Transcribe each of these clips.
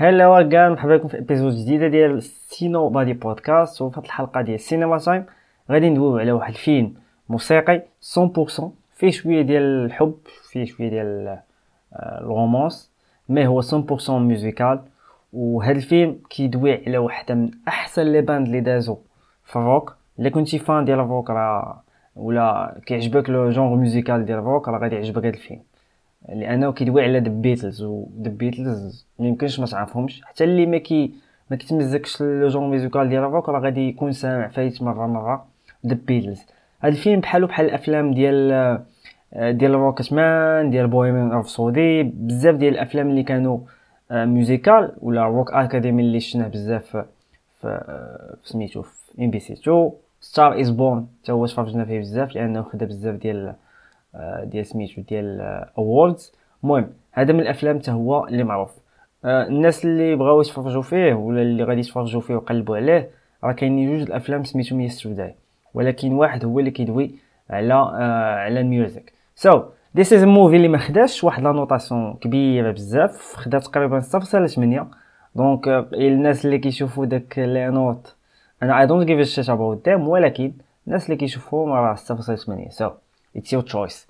هلا كاع مرحبا بكم في episode جديدة ديال سينو بادي بودكاست وفي هاد الحلقة ديال Cinema Time غادي ندويو على واحد الفيلم موسيقي 100% فيه شوية ديال الحب فيه شوية ديال آه، ال romance mais هو 100% musical وهاد الفيلم كيدوي على وحده من أحسن les bands اللي دازو في الروك. إلا كنتي fan ديال الروك راه ولا كيعجبك le genre musical ديال الروك راه غادي يعجبك هاد الفيلم. لأنه كيدوي على The Beatles و The Beatles ما يمكنش ما تعرفهمش. حتى اللي ما كي ما كيتمزكش le genre musical ديال الروك راه غادي يكون سامع فايت مرة مرة The Beatles هاد الفيلم بحالو بحال الأفلام ديال ديال Rocketman ديال Bohemian Rhapsody بزاف ديال الأفلام اللي كانوا musical ولا Rock Academy اللي شفناه بزاف في في سميتو في MBC 2 Star Is Born حتى هو تفرجنا فيه بزاف لأنه خدا بزاف ديال آه، ديال سميتو ديال awards المهم هذا من الأفلام حتى هو اللي معروف. آه، الناس اللي بغاو يتفرجوا فيه ولا اللي غادي يتفرجوا فيه وقلبوا عليه راه كاينين جوج الأفلام سميتهم Yesterday ولكن واحد هو اللي كيدوي على آه على ال music so this is movie اللي ما خداش واحد la notation كبيرة بزاف. خدا تقريبا 0.8 donc الناس اللي كيشوفوا داك les notes أنا I don't give a shit about ولكن الناس اللي كيشوفوهم راه 0.8 so it's your choice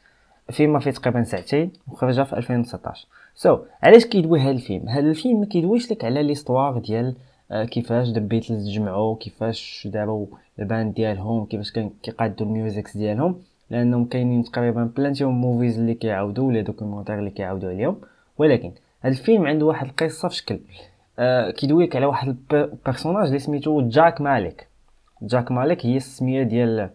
فيلم فيه تقريبا ساعتين وخرج في 2019 so so, علاش كيدوي هذا الفيلم؟ هذا الفيلم ما كيدويش لك على l'histoire ديال آه كيفاش The Beatles تجمعوا كيفاش داروا ال band ديالهم كيفاش كان كيقادوا ال musics ديالهم لأنهم كاينين تقريبا plenty movies اللي كيعاودوا ولا documentaire اللي كيعاودوا عليهم. ولكن هذا الفيلم عنده واحد القصة في شكل. آه كيدويك على واحد ال personnage اللي سميتو Jack Malik جاك مالك هي السمية ديال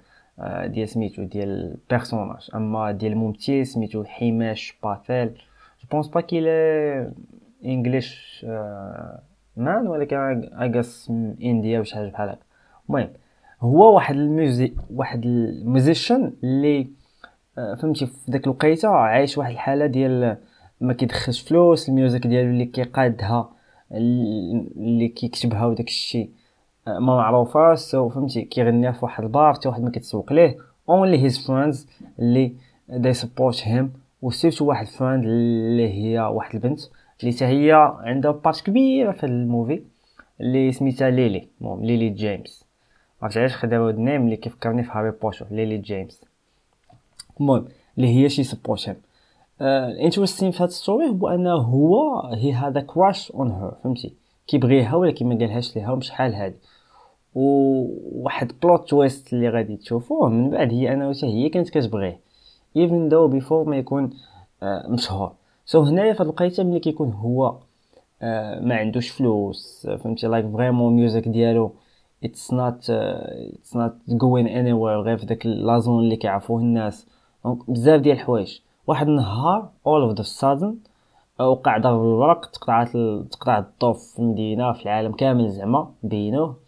ديال سميتو ديال بيرسوناج أما ديال الممثل سميتو حماش باثيل جو بونس با كيل انجليش مان ولكن اغاس انديا ولا شي حاجة بحال هكا. المهم هو واحد الميوزي واحد الميوزيشن اللي آه، فهمتي في داك الوقيتة عايش واحد الحالة ديال ما كيدخلش فلوس الميوزك ديالو اللي كيقادها اللي كيكتبها وداك الشيء. ما معروفاش so فهمتي كيغنيها في واحد البار حتى واحد ما كيتسوق ليه. only his friends اللي they support him و surtout واحد friend اللي هي واحد البنت اللي حتى هي عندها part كبيرة في ال movie اللي سميتها ليلي. المهم ليلي جيمس. عرفت علاش؟ خداو هاد ال name اللي كيفكرني في هاري بوتر ليلي جيمس. المهم اللي هي she support him ال interesting في هاد story هو انه هو he had a crush on her فهمتي؟ كيبغيها ولكن ما قالهاش ليها شحال هادي. وواحد plot twist اللي غادي تشوفوه من بعد هي أنا حتى هي كانت كتبغيه even though before ما يكون آه مشهور. so so هنايا فهاد الوقيته ملي كيكون هو آه ما عندوش فلوس فهمتي؟ like vraiment music ديالو it's not it's not going anywhere غير في داك la zone اللي كيعرفوه الناس. donc بزاف ديال الحوايج. واحد النهار all of the sudden وقع ضرب البرق تقطعت تقطع الضوء في المدينة في العالم كامل زعما بينوه.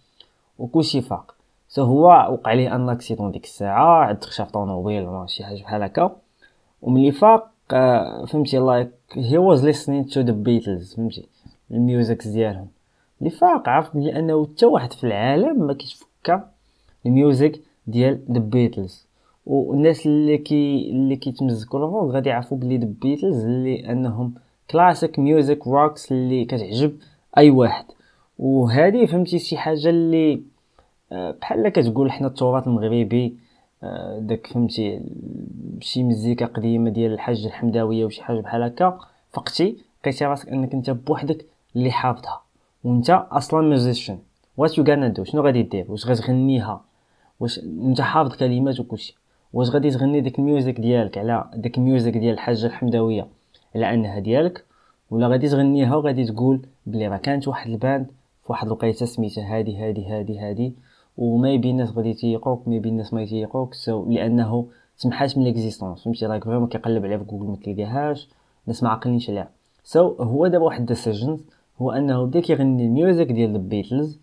وكلشي فاق. so هو وقع ليه un accident ديك الساعة عاد خشى في طونوبيل ولا شي حاجة بحال هكا. وملي فاق آه، فهمتي like he was listening to The Beatles فهمتي ال music ديالهم. اللي فاق عرف بلي انه حتى واحد في العالم ما كيتفكر ال music ديال The Beatles والناس اللي كي اللي كيتمزكوا الروك غادي يعرفوا بلي The Beatles اللي انهم classic music rocks اللي كتعجب أي واحد. وهذه فهمتي شي حاجة اللي آه، بحال كتقول حنا التراث المغربي آه، داك فهمتي شي مزيكا قديمة ديال الحاج الحمداوية وشي حاجة بحال هكا فقتي لقيتي راسك أنك أنت بوحدك اللي حافظها. وأنت أصلا musician what you gonna do شنو غادي دير؟ واش غتغنيها؟ واش أنت حافظ كلمات وكلشي؟ واش غادي تغني ديك ال music ديالك على ديك ال music ديال الحاجة الحمداوية؟ على أنها ديالك؟ ولا غادي تغنيها وغادي تقول بلي راه كانت واحد ال band فواحد الوقيته سميتها هادي هادي هادي هادي. وما يبين الناس غادي تيقوك ما يبين الناس ما يتيقوك. so لأنه سمحات من l'existence فهمتي؟ راك vraiment كيقلب عليها في جوجل ما تلقاهاش. الناس ما عاقلينش عليها. so so, هو دابا واحد decision هو أنه بدا كيغني ال music ديال The Beatles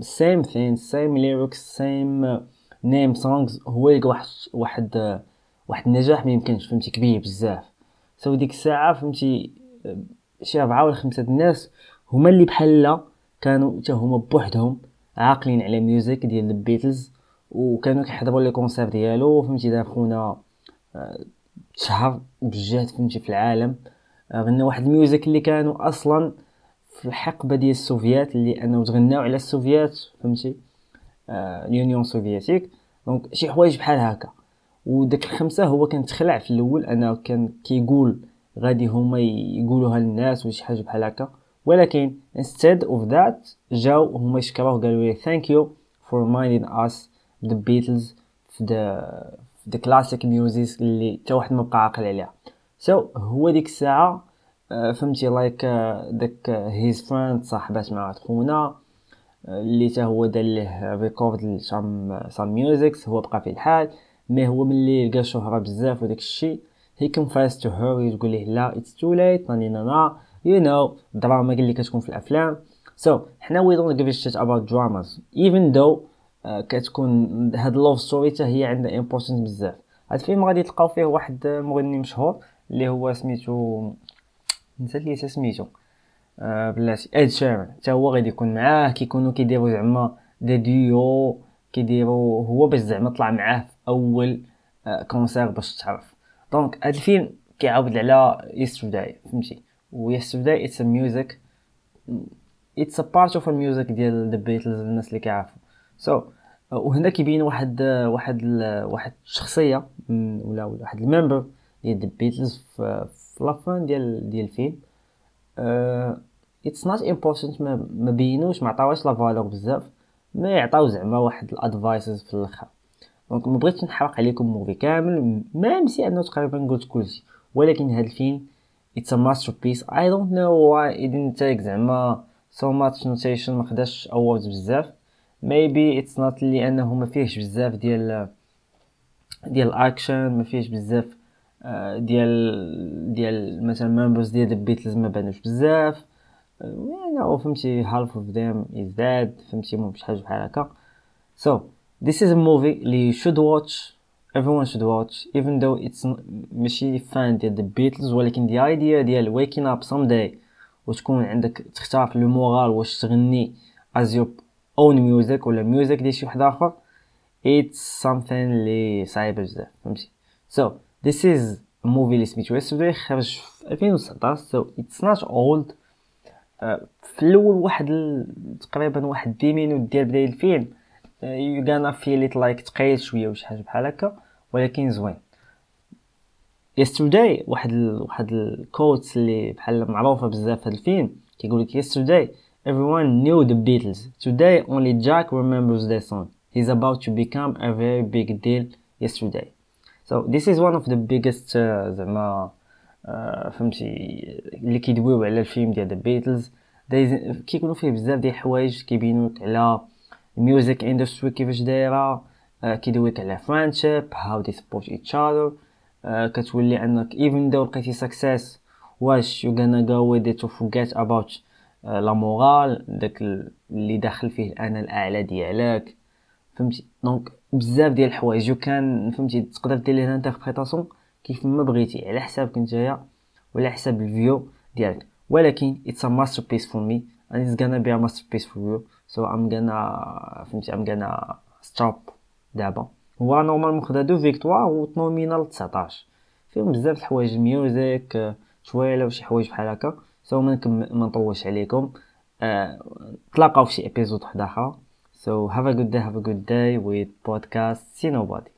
same thing same lyrics same name songs هو يلقى واحد واحد واحد النجاح ما يمكنش. فهمتي؟ كبير بزاف. so ديك الساعة فهمتي شي ربعه ولا خمسة الناس هما اللي بحال كانوا حتى هما بوحدهم عاقلين على music ديال البيتلز وكانوا كيحضروا les concerts ديالو. فهمتي دار خونا آه، شهر بجهد فهمتي في العالم. آه، غنى واحد ال music اللي كانوا أصلا في الحقبة ديال السوفيات اللي انه تغناو على السوفيات فهمتي؟ آه l'Union soviétique donc شي حوايج بحال هكا. وداك الخمسة هو كان تخلع في الأول أنا كان كيقول غادي هما يقولوها للناس وشي حاجة بحال هكا. ولكن instead of that جاو هما يشكروه قالوا لي thank you for reminding us the Beatles في the the classic music اللي حتى واحد ما بقى عاقل عليها. So, هو ديك الساعة uh, فهمتي like uh, داك his friend صاحبات مع خونا اللي حتى هو دار ليه record سام سام هو بقى في الحال mais هو ملي لقى شهرة بزاف وداك الشيء هي confessed to her تقول ليه لا it's too late ناني نانا you know الدراما اللي كتكون في الأفلام. So حنا give a shit about dramas. Even though uh, كتكون هاد love story حتى هي عندها importance بزاف. هاد الفيلم غادي تلقاو فيه واحد مغني مشهور اللي هو سميتو نسيت لي سميتو. آه بلاتي Ed Sheeran حتى هو غادي يكون معاه كيكونوا كيديروا زعما دي ديو كيديروا هو باش زعما طلع معاه في أول آه concert باش تعرف. donc هاد الفيلم كيعاود على Yesterday فهمتي؟ و Yesterday it's music it's part of ال music ديال The Beatles الناس اللي كيعرفوا. so so, وهنا كيبين واحد واحد واحد الشخصية ولا واحد ال member ديال The Beatles في la fin ديال ديال الفيلم. it's not important ما بينوش ما عطاوش la valeur بزاف ما يعطاو زعما واحد ال advices في الأخر. donc ما بغيتش نحرق عليكم movie كامل même si أنه تقريبا قلت كلشي. ولكن هذا الفيلم it's a masterpiece I don't know why didn't take زعما so much notation ما خداش awards بزاف. Maybe it's not لأنه ما فيهش بزاف ديال ديال الاكشن ما فيهش بزاف ديال ديال مثلا members ديال The Beatles ما بانوش بزاف. يعني فهمتي. Half of them is dead. فهمتي. مو حاجة بحال هكا. So this is a movie. اللي you should watch. Everyone should watch even though it's ماشي fan ديال The Beatles ولكن the idea ديال waking up someday وتكون عندك تختار le moral واش تغني as your own music ولا music ديال شي واحد آخر it's something اللي صعيبه بزاف فهمتي؟ So this is a movie اللي سميتو yesterday خرج في 2019 so it's not old. uh, في الأول واحد تقريبا واحد dix minutes ديال بداية الفيلم you gonna feel it like تقيل شوية وشي حاجة بحال هكا. ولكن زوين. Yesterday واحد ال... واحد ال quote اللي بحال معروفة بزاف في الفيلم كيقول لك yesterday everyone knew the Beatles. Today only Jack remembers their song. He's about to become a very big deal yesterday. So this is one of the biggest uh, زعما uh, فهمتي اللي كيدويو على الفيلم ديال the Beatles كيكونوا فيه بزاف ديال الحوايج كيبينوك على ال music industry كيفاش دايرة. كيدويك على friendship how they support each other كتولي أنك even though لقيتي success واش gonna go with it to forget about la morale داك اللي داخل فيه الأنا الأعلى ديالك. فهمتي؟ donc بزاف ديال الحوايج. كان فهمتي؟ تقدر دير ليه interprétation كيف ما بغيتي على حسابك نتايا ولا حساب ال view ديالك. ولكن it's a masterpiece for me and it's gonna be a masterpiece for you. So I'm gonna فهمتي؟ I'm gonna stop. دابا. هو normalement خدا deux victoires و تنومينا ل 19 فيهم بزاف الحوايج music شويله وشي حوايج بحال هكا. so ما نطولش عليكم. أه تلاقاو في شي épisode واحد اخر so have a good day have a good day with podcast